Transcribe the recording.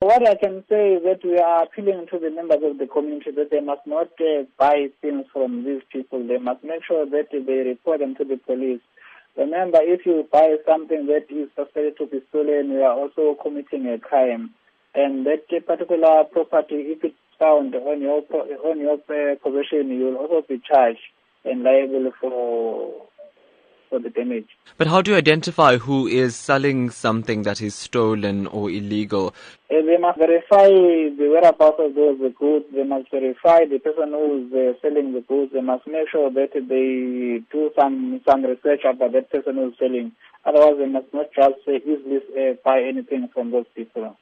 What I can say is that we are appealing to the members of the community that they must not uh, buy things from these people. They must make sure that they report them to the police. Remember, if you buy something that is suspected to be stolen, you are also committing a crime. And that particular property, if it's found on your on your uh, possession, you will also be charged and liable for for the damage. But how do you identify who is selling something that is stolen or illegal? Uh, they must verify the whereabouts of those goods. They must verify the person who is uh, selling the goods. They must make sure that they do some some research about that person who is selling. Otherwise, they must not just uh, easily uh, buy anything from those people.